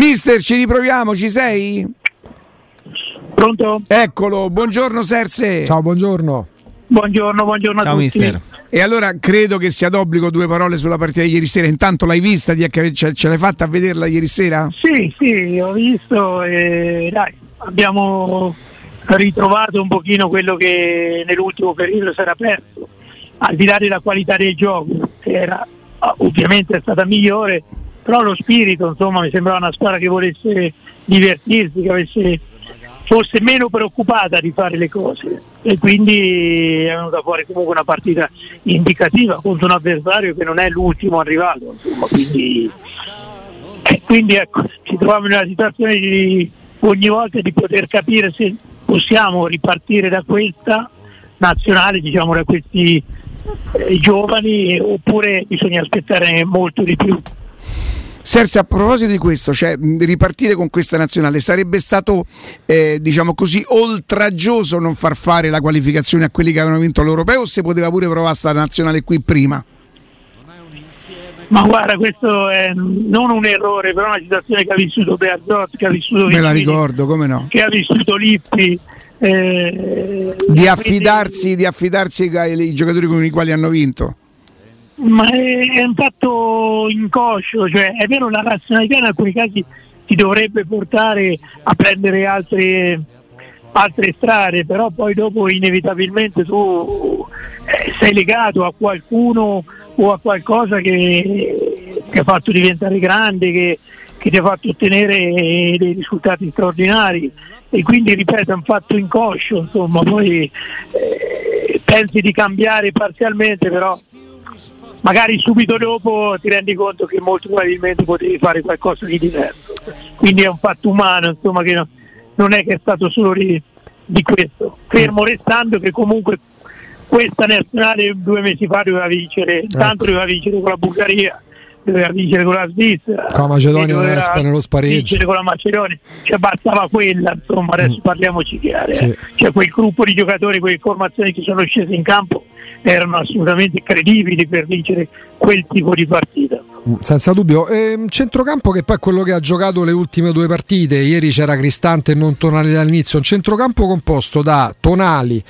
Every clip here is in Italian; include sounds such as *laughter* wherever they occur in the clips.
Mister, ci riproviamo, ci sei? Pronto? Eccolo, buongiorno Serse. Ciao, buongiorno. Buongiorno, buongiorno Ciao a tutti. mister. E allora credo che sia d'obbligo due parole sulla partita di ieri sera. Intanto l'hai vista, Ti è- ce, ce l'hai fatta a vederla ieri sera? Sì, sì, ho visto e dai, abbiamo ritrovato un pochino quello che nell'ultimo periodo si era perso, al di là della qualità del gioco, che era ah, ovviamente è stata migliore, però lo spirito insomma mi sembrava una squadra che volesse divertirsi, che avesse, fosse meno preoccupata di fare le cose e quindi è venuta fuori comunque una partita indicativa contro un avversario che non è l'ultimo arrivato, insomma, quindi e quindi ecco, ci troviamo in una situazione di ogni volta di poter capire se possiamo ripartire da questa nazionale, diciamo da questi eh, giovani, oppure bisogna aspettare molto di più. Serse, a proposito di questo, cioè ripartire con questa nazionale sarebbe stato, eh, diciamo così, oltraggioso non far fare la qualificazione a quelli che avevano vinto l'Europeo o se poteva pure provare sta nazionale qui prima? Ma guarda, questo è non un errore, però una situazione che ha vissuto Bearzot, che ha vissuto Me la ricordo, come no? che ha vissuto Lippi. eh, Di affidarsi, di affidarsi ai ai giocatori con i quali hanno vinto. Ma è, un fatto inconscio, cioè è vero la razionalità in alcuni casi ti dovrebbe portare a prendere altre, altre strade, però poi dopo inevitabilmente tu eh, sei legato a qualcuno o a qualcosa che ti ha fatto diventare grande, che, che ti ha fatto ottenere dei risultati straordinari. E quindi ripeto è un fatto inconscio, insomma, poi eh, pensi di cambiare parzialmente però magari subito dopo ti rendi conto che molto probabilmente potevi fare qualcosa di diverso. Quindi è un fatto umano, insomma, che no- non è che è stato solo di, di questo. Fermo restando che comunque questa nazionale due mesi fa doveva vincere, tanto doveva vincere con la Bulgaria, doveva vincere con la Svizzera, Con la Macedonia doveva nello spa- nello spareggio. vincere con la Macedonia, cioè bastava quella, insomma, adesso parliamoci chiaro. eh. Sì. Cioè quel gruppo di giocatori, quelle formazioni che sono scese in campo erano assolutamente credibili per vincere quel tipo di partita. Mm, Senza dubbio. Ehm, centrocampo che poi è quello che ha giocato le ultime due partite. Ieri c'era Cristante e non Tonali dall'inizio. Un centrocampo composto da Tonali,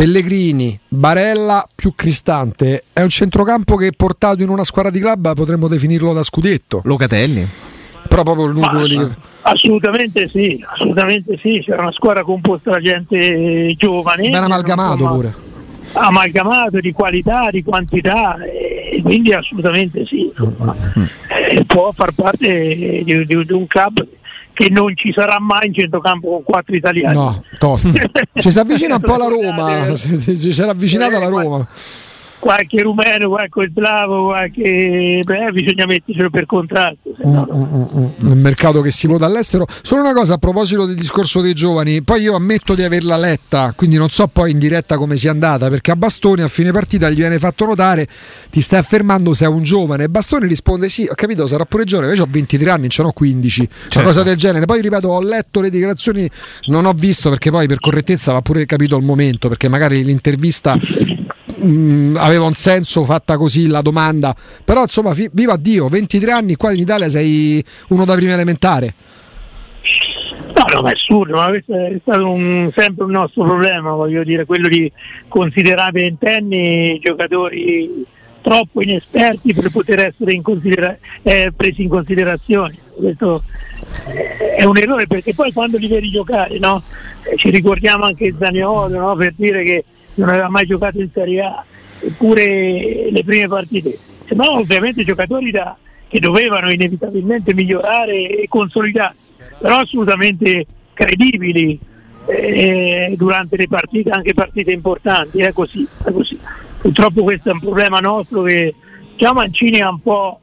Pellegrini, Barella più Cristante. È un centrocampo che portato in una squadra di club potremmo definirlo da scudetto. Locatelli. Però proprio il nucleo lì. assolutamente sì, assolutamente sì, c'era una squadra composta da gente giovane. Ben amalgamato pure. Amalgamato di qualità, di quantità, e quindi assolutamente sì. Eh, può far parte di, di- di un club che non ci sarà mai in centrocampo con quattro italiani. No, tosto. *laughs* Ci si avvicina un po' alla Roma. Ci si era avvicinata alla Roma. Qualche rumeno, qualche slavo, qualche beh, bisogna mettercelo per contratto. se Mm, no- nel mercato che si vota all'estero. Solo una cosa a proposito del discorso dei giovani, poi io ammetto di averla letta, quindi non so poi in diretta come sia andata, perché a Bastoni a fine partita gli viene fatto notare ti stai affermando sei un giovane e Bastoni risponde sì, ho capito, sarà pure giovane, invece ho 23 anni, ce n'ho 15, una cosa del genere. Poi ripeto, ho letto le dichiarazioni, non ho visto perché poi per correttezza va pure capito il momento, perché magari l'intervista mh, aveva un senso fatta così la domanda, però insomma, fi- viva Dio, 23 anni qua in Italia sei uno da prima elementare. No, no, ma è assurdo, ma questo è stato un- sempre un nostro problema, voglio dire, quello di considerare ventenni giocatori troppo inesperti per poter essere in considera- eh, presi in considerazione. Questo è un errore perché poi quando li vedi giocare, no? Ci ricordiamo anche Zaniolo no? per dire che non aveva mai giocato in Serie A, eppure le prime partite. Sembravano ovviamente giocatori da- che dovevano inevitabilmente migliorare e consolidarsi però assolutamente credibili eh, durante le partite, anche partite importanti, è così, è così. Purtroppo questo è un problema nostro che già Mancini ha un po',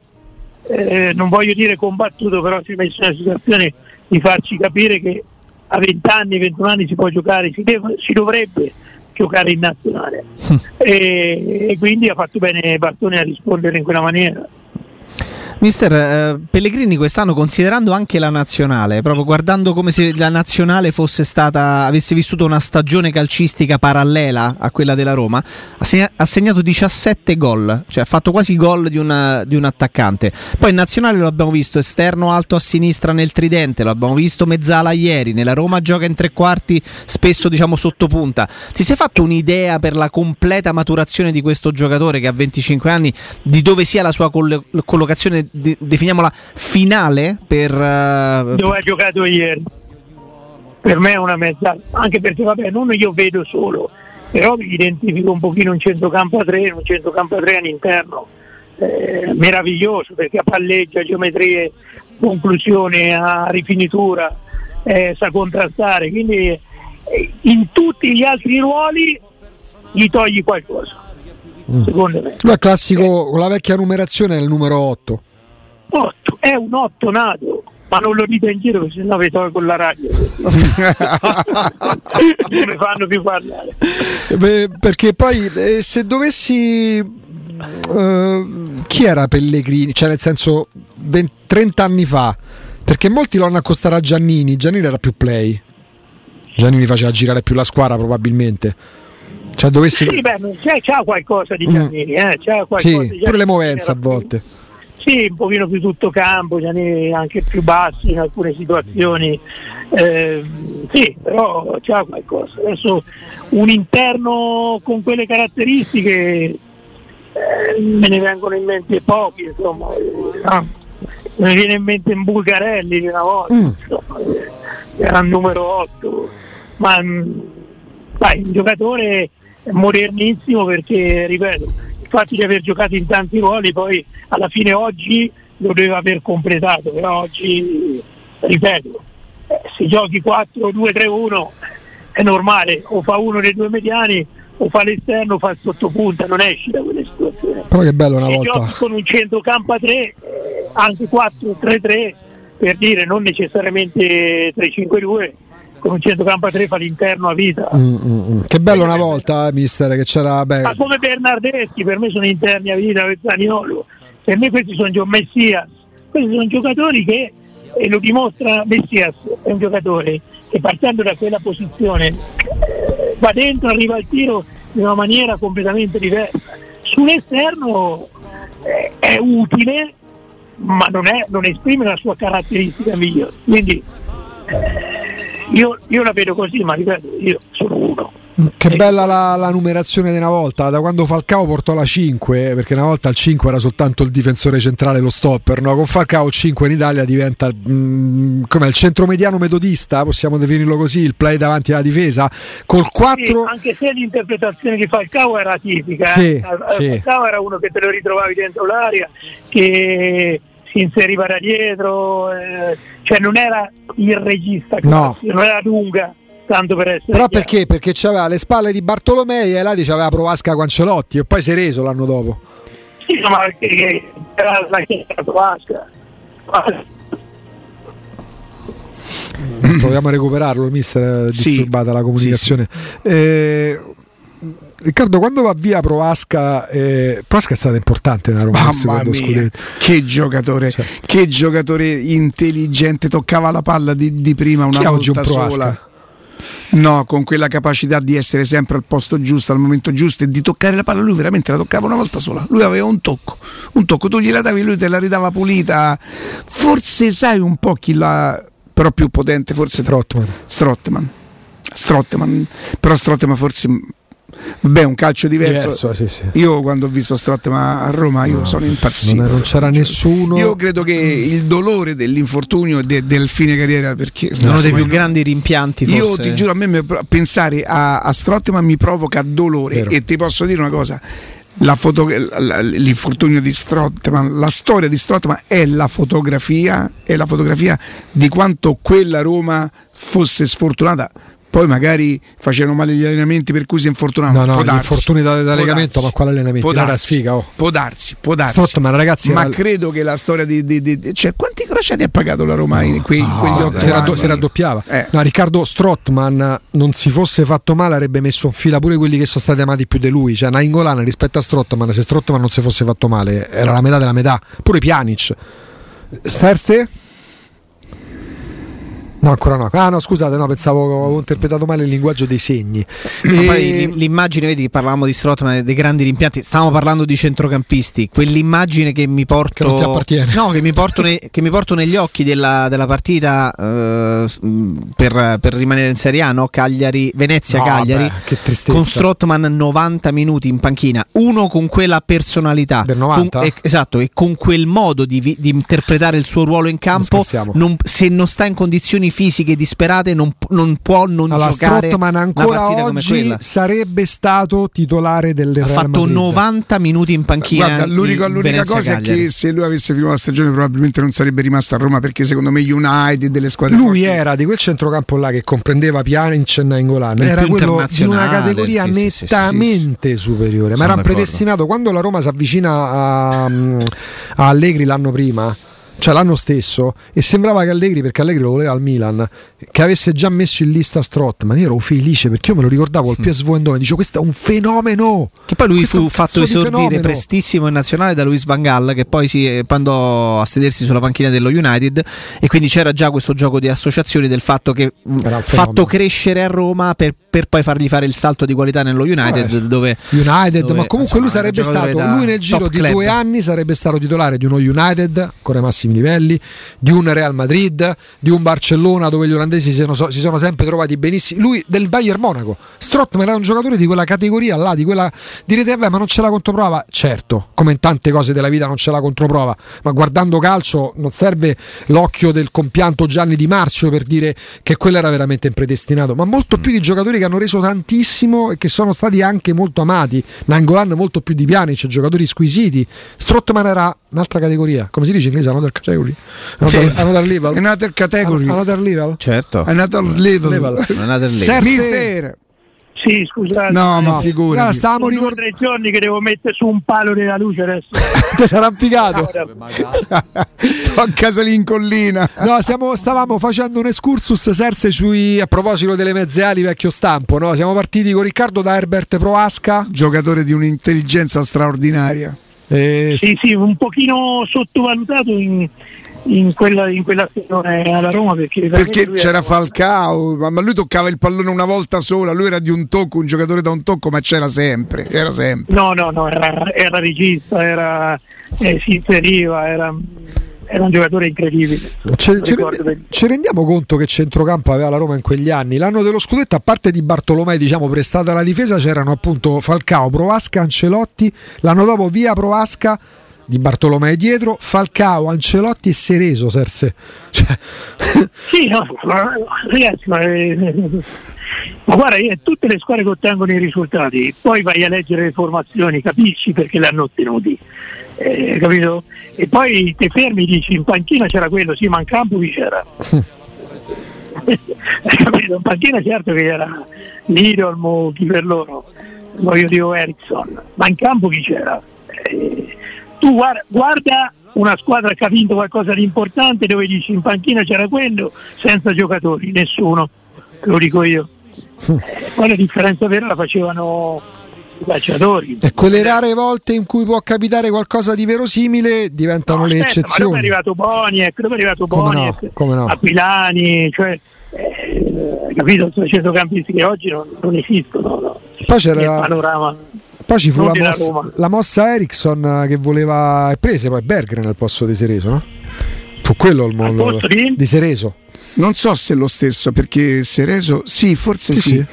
eh, non voglio dire combattuto, però si è messo in una situazione di farci capire che a 20 anni, 21 anni si può giocare, si, deve- si dovrebbe giocare in nazionale e, e quindi ha fatto bene Bastoni a rispondere in quella maniera. Mister eh, Pellegrini quest'anno considerando anche la nazionale, proprio guardando come se la nazionale fosse stata avesse vissuto una stagione calcistica parallela a quella della Roma, ha, segna- ha segnato 17 gol, cioè ha fatto quasi gol di, una, di un attaccante. Poi in nazionale lo abbiamo visto esterno alto a sinistra nel tridente, lo abbiamo visto mezzala ieri, nella Roma gioca in tre quarti, spesso diciamo sotto punta. Ti sei fatto un'idea per la completa maturazione di questo giocatore che ha 25 anni di dove sia la sua coll- collocazione de- definiamola finale per uh... dove ha giocato ieri per me è una mezza anche perché vabbè non io vedo solo però mi identifico un pochino un centrocampo a tre un centrocampo a tre all'interno eh, meraviglioso perché a palleggia geometrie conclusione a rifinitura eh, sa contrastare quindi eh, in tutti gli altri ruoli gli togli qualcosa Mm. secondo me. Lui è classico, con la vecchia numerazione è il numero 8. 8, è un 8 nato, ma non lo dite in giro perché sennò vi tolgo la radio. *laughs* non mi fanno più parlare. Beh, perché poi eh, se dovessi... Uh, chi era Pellegrini? Cioè nel senso 20, 30 anni fa, perché molti lo hanno accostato a Giannini, Giannini era più play. Giannini faceva girare più la squadra probabilmente. Cioè, dovessi... Sì, beh, c'è, c'è qualcosa di Giannini, eh? c'è qualcosa sì, di Giannini. pure le movenze a volte. Sì, un pochino più tutto campo, anche più bassi in alcune situazioni. Eh, sì, però c'è qualcosa. Adesso un interno con quelle caratteristiche eh, me ne vengono in mente pochi, insomma. No? Ne viene in mente in Bulgarelli una volta, mm. insomma, era il numero 8. Ma dai, un giocatore modernissimo perché, ripeto, il fatto di aver giocato in tanti ruoli poi alla fine oggi lo doveva aver completato, però oggi, ripeto, eh, se giochi 4, 2, 3, 1 è normale, o fa uno dei due mediani o fa l'esterno o fa il sottopunta, non esci da quelle situazioni. Però che bello una se volta. Giochi con un centrocampo a 3, anche 4, 3, 3, per dire non necessariamente 3, 5, 2 con un centrocampo a tre fa l'interno a vita. Mm, mm, mm. Che bello una volta, eh, mister, che c'era. Beh. Ma come Bernardeschi, per me sono interni a vita per Zaniolo. Per me questi sono John Messias. Questi sono giocatori che, e lo dimostra Messias, è un giocatore che partendo da quella posizione va dentro, arriva al tiro in una maniera completamente diversa. Sull'esterno eh, è utile, ma non, è, non esprime la sua caratteristica migliore. Quindi io, io, la vedo così, ma ripeto, io sono uno. Che bella la, la, numerazione di una volta, da quando Falcao portò la 5, perché una volta il 5 era soltanto il difensore centrale, lo stopper, no? con Falcao il 5 in Italia diventa mm, come il centromediano metodista, possiamo definirlo così, il play davanti alla difesa, col 4... Sì, anche se l'interpretazione di Falcao era tipica, sì, eh? sì. Falcao era uno che te lo ritrovavi dentro l'aria, che si inseriva da dietro, eh, cioè non era il regista, no. non era lunga. Tanto per essere Però chiaro. perché? Perché c'aveva le spalle di Bartolomei e là diceva Provasca Cancelotti e poi si è reso l'anno dopo. Sì, ma perché era la chiesa Provasca. Proviamo a recuperarlo, mister, è disturbata sì, la comunicazione. Sì, sì. Eh, Riccardo, quando va via Provasca, eh, Provasca è stata importante nella Roma. Mamma mia, che giocatore, cioè. che giocatore intelligente, toccava la palla di, di prima una Chi volta sola. No, con quella capacità di essere sempre al posto giusto, al momento giusto e di toccare la palla, lui veramente la toccava una volta sola. Lui aveva un tocco, un tocco, tu gliela davi, lui te la ridava pulita. Forse sai un po' chi l'ha, però più potente, forse Strottman. Strottman. Strottman. Però Strottman forse Vabbè, un calcio diverso. diverso sì, sì. Io quando ho visto Strottman a Roma, io no, sono impazzito. Non, non c'era cioè, nessuno. Io credo che il dolore dell'infortunio e de, del fine carriera, perché uno dei più grandi rimpianti. Forse. Io ti giuro, a me pensare a, a Strottman mi provoca dolore. Vero. E ti posso dire una cosa. La foto, l'infortunio di Strottman, la storia di Strottman è la fotografia, è la fotografia di quanto quella Roma fosse sfortunata poi magari facevano male gli allenamenti per cui si infortunavano. No, no, gli infortuni da, da legamento, darsi, ma quale allenamento? Può darsi, sfiga, oh. può darsi, può darsi. Strottman, ragazzi, ma era- credo che la storia di, di- di- cioè, quanti crociati ha pagato la Roma in quei, No, quegli otto si, raddo- si raddoppiava. Eh. No, Riccardo Strottman non si fosse fatto male avrebbe messo in fila pure quelli che sono stati amati più di lui. Cioè, Nainggolan rispetto a Strottman, se Strottman non si fosse fatto male, era la metà della metà. Pure Pjanic. Sterze? No, ancora no. Ah, no, scusate, no, pensavo avevo interpretato male il linguaggio dei segni. E- poi l'i- l'immagine, vedi che parlavamo di Strottman e dei grandi rimpianti, stavamo parlando di centrocampisti, quell'immagine che mi porto, Che non ti appartiene. no, che mi porto, ne- che mi porto negli occhi della, della partita eh, mh, per, per rimanere in Serie A, no? Cagliari, Venezia-Cagliari, No, che tristezza. con Strottman 90 minuti in panchina, uno con quella personalità, Del 90? con- e- esatto, e con quel modo di, vi- di interpretare il suo ruolo in campo, scherziamo. non- se non sta in condizioni fisiche disperate non, non può non Allora, giocare Strottman ancora oggi sarebbe stato titolare del Ha Real fatto Madrid. 90 minuti in panchina. Guarda, l'unico- in l'unica Venezia cosa è Cagliari. che se lui avesse finito la stagione probabilmente non sarebbe rimasto a Roma perché secondo me United delle squadre Lui forti- era di quel centrocampo là che comprendeva Pjanic e Nainggolan, Il era quello di una categoria sì, sì, sì, sì, nettamente superiore, ma Sono era d'accordo. predestinato quando la Roma si avvicina a, a Allegri l'anno prima. Cioè l'anno stesso e sembrava che Allegri, perché Allegri lo voleva al Milan, che avesse già messo in lista Strottman. Io ero felice perché io me lo ricordavo al PSV Eindhoven, dicevo questo è un fenomeno. Che poi lui fu fatto esordire fenomeno. prestissimo in nazionale da Luis Van Gaal, che poi si andò a sedersi sulla panchina dello United. E quindi c'era già questo gioco di associazioni del fatto che fenomeno. fatto crescere a Roma per, per poi fargli fare il salto di qualità nello United. Eh, dove, United, dove, ma comunque insomma, lui sarebbe stato, lui nel giro di club. due anni sarebbe stato titolare di uno United ancora ai massimi livelli, di un Real Madrid, di un Barcellona dove gli olandesi si sono, si sono sempre trovati benissimo. Lui del Bayern Monaco. Strottman era un giocatore di quella categoria là, di quella direte vabbè, ma non c'è la controprova. Certo, come in tante cose della vita non c'è la controprova, ma guardando calcio non serve l'occhio del compianto Gianni Di Marzio per dire che quello era veramente impredestinato, ma molto più di giocatori che hanno reso tantissimo e che sono stati anche molto amati. Nangolan molto più di Pjanic, giocatori squisiti. Strottman era un'altra categoria, come si dice in inglese? Another category. Another, Sì. another level. Another category. Another level. Certo, Another level. Level. Another level. Mister. Sì, scusate. No, ma No. figurati. Guarda, stavamo ricordando. tre *laughs* giorni che devo mettere su un palo della luce adesso. *laughs* Ti sarà impiegato. Tocca salire in collina. No, siamo- stavamo facendo un excursus Serse sui, a proposito delle mezze ali vecchio stampo. No? Siamo partiti con Riccardo da Herbert Proasca. Giocatore di un'intelligenza straordinaria. E Sì, sì, un pochino sottovalutato in, in quella, in quella stagione alla Roma perché, Perché c'era era- Falcao, ma ma lui toccava il pallone una volta sola, lui era di un tocco, un giocatore da un tocco, ma c'era sempre, c'era sempre. No, no, no, era, era regista, era, eh, si inseriva, era, era un giocatore incredibile. ci, ci bene. ci rendiamo conto che centrocampo aveva la Roma in quegli anni. L'anno dello scudetto, a parte di Bartolomei, diciamo, prestato alla difesa, c'erano appunto Falcao, Proasca, Ancelotti. L'anno dopo via Proasca di Bartolomei dietro, Falcao, Ancelotti e Sereso, Serse. *laughs* Cioè, Sì, no, ma, ragazzi, ma, eh, ma guarda, eh, tutte le squadre che ottengono i risultati, poi vai a leggere le formazioni, capisci perché le hanno ottenuti. Eh, capito? E poi ti fermi dici in panchina c'era quello, sì, ma in campo chi c'era? Hai *laughs* capito? In panchina certo che era Lidolmo, chi per loro, voglio dire Ericsson, ma in campo chi c'era? Eh, tu guarda, guarda una squadra che ha vinto qualcosa di importante dove dici in panchina c'era quello senza giocatori, nessuno, te lo dico io. Eh, poi la differenza vera la facevano calciatori. e quelle rare volte in cui può capitare qualcosa di verosimile diventano No, le aspetta, Ma dove è eccezioni. arrivato Boniek, dove è arrivato Come no, Boniek, come no. Aquilani, cioè, eh, capito, sono centrocampisti che oggi non, non esistono no? Poi nel c'era panorama. Poi ci fu la mossa, la mossa Ericsson eh, che voleva e prese poi Bergren al posto di Sereso, no? Fu quello il Al modo posto di? Sereso. Non so se è lo stesso, perché Sereso, sì, forse Sì, sì. sì.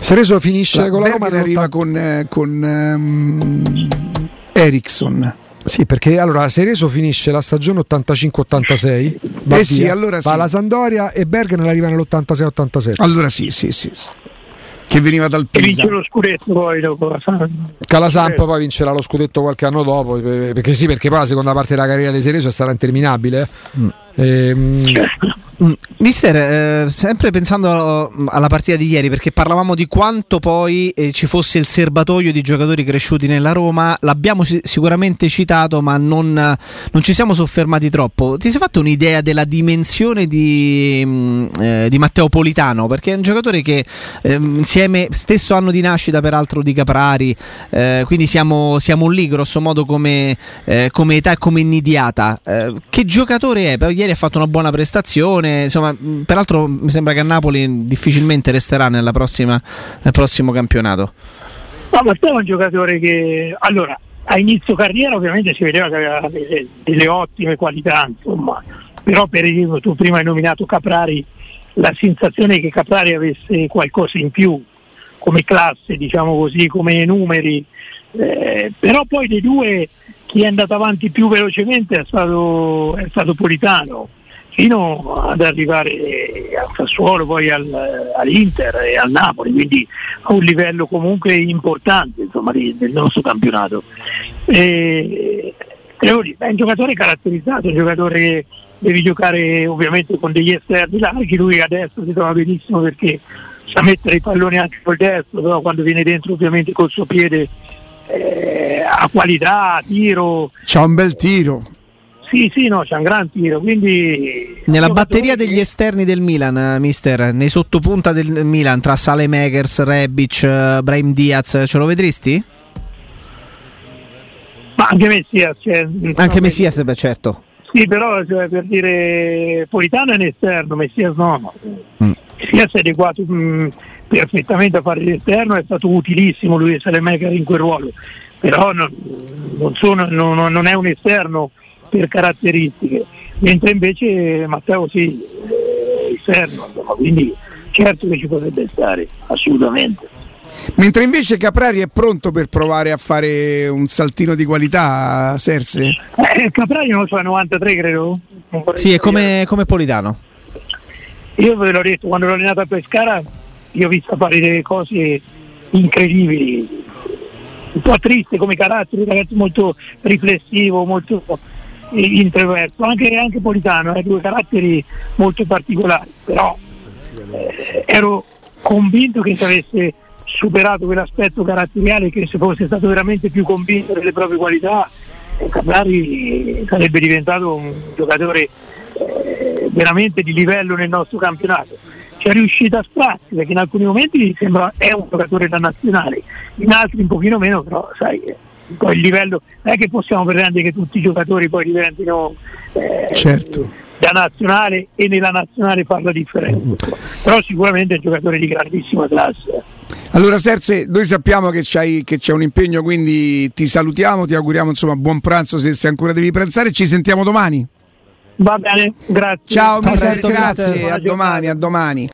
Sereso finisce La con la Roma Berger arriva nell'80 con, eh, con ehm, Ericsson. Sì, perché allora Sereso finisce la stagione 85-86, va Eh sì, allora va sì. alla Sandoria e Bergren arriva nell'86-87. Allora sì, sì, sì. Che veniva dal E vince Pisa. lo scudetto poi dopo la Samp. Calasamp poi vincerà lo scudetto qualche anno dopo, eh, perché sì, perché poi la seconda parte della carriera di Sereso stata interminabile. eh. Ehm, Mm. Mister, eh, sempre pensando alla partita di ieri, perché parlavamo di quanto poi eh, ci fosse il serbatoio di giocatori cresciuti nella Roma, l'abbiamo si- sicuramente citato, ma non, non, ci siamo soffermati troppo. Ti sei fatto un'idea della dimensione di, mm, eh, di Matteo Politano? Perché è un giocatore che ehm, insieme, stesso anno di nascita peraltro di Caprari, eh, quindi siamo, siamo, lì grosso modo come, eh, come età e come innidiata. Eh, che giocatore è? Però ieri ha fatto una buona prestazione insomma, peraltro mi sembra che a Napoli difficilmente resterà prossima, nel prossimo campionato. No, Matteo è un giocatore che allora a inizio carriera ovviamente si vedeva che aveva delle, delle ottime qualità, insomma, però per esempio tu prima hai nominato Caprari, la sensazione che Caprari avesse qualcosa in più come classe, diciamo così, come numeri, eh, però poi dei due chi è andato avanti più velocemente è stato, è stato Politano fino ad arrivare al Sassuolo, poi al, all'Inter e al Napoli, quindi a un livello comunque importante insomma, del nostro campionato. E, è un giocatore caratterizzato, un giocatore che devi giocare ovviamente con degli esterni larghi, lui adesso si trova benissimo perché sa mettere i palloni anche col destro, però quando viene dentro ovviamente col suo piede eh, ha qualità, tiro. C'ha un bel tiro. Sì, sì, no, c'è un gran tiro. Quindi Nella batteria degli esterni del Milan, mister, nei sottopunta del Milan tra Salemekers, Rebic, eh, Brahim Diaz, ce lo vedresti? Ma anche Messias. Cioè, anche Messias, beh, certo. Sì, però cioè, per dire Politano è un esterno, Messias no. Mm. Messias è adeguato mh, mm, perfettamente a fare l'esterno, è stato utilissimo lui e Salemekers in quel ruolo, però non, non, sono, non, non è un esterno per caratteristiche, mentre invece Matteo sì, è esterno, insomma, quindi certo che ci potrebbe stare, assolutamente. Mentre invece Caprari è pronto per provare a fare un saltino di qualità, Serse? Eh, Caprari non lo so, è 93 credo. Sì, è come, come Politano. Io ve l'ho detto, quando l'ho allenato a Pescara, io ho visto fare delle cose incredibili, un po' triste come carattere, un ragazzo molto riflessivo, molto introverso, anche, anche Politano, eh, due caratteri molto particolari, però eh, ero convinto che se avesse superato quell'aspetto caratteriale, che se fosse stato veramente più convinto delle proprie qualità, eh, Caprari sarebbe diventato un giocatore eh, veramente di livello nel nostro campionato. Ci è riuscito a strassi perché in alcuni momenti sembra è un giocatore da nazionale, in altri un pochino meno, però sai poi il livello non è che possiamo pretendere che tutti i giocatori poi diventino eh, certo. da nazionale e nella nazionale fa la differenza però sicuramente è un giocatore di grandissima classe allora Serse, noi sappiamo che, che, c'è un impegno, quindi ti salutiamo, ti auguriamo insomma buon pranzo se, se ancora devi pranzare, ci sentiamo domani. Va bene, grazie. Ciao, Ciao mister, grazie, a domani, a domani.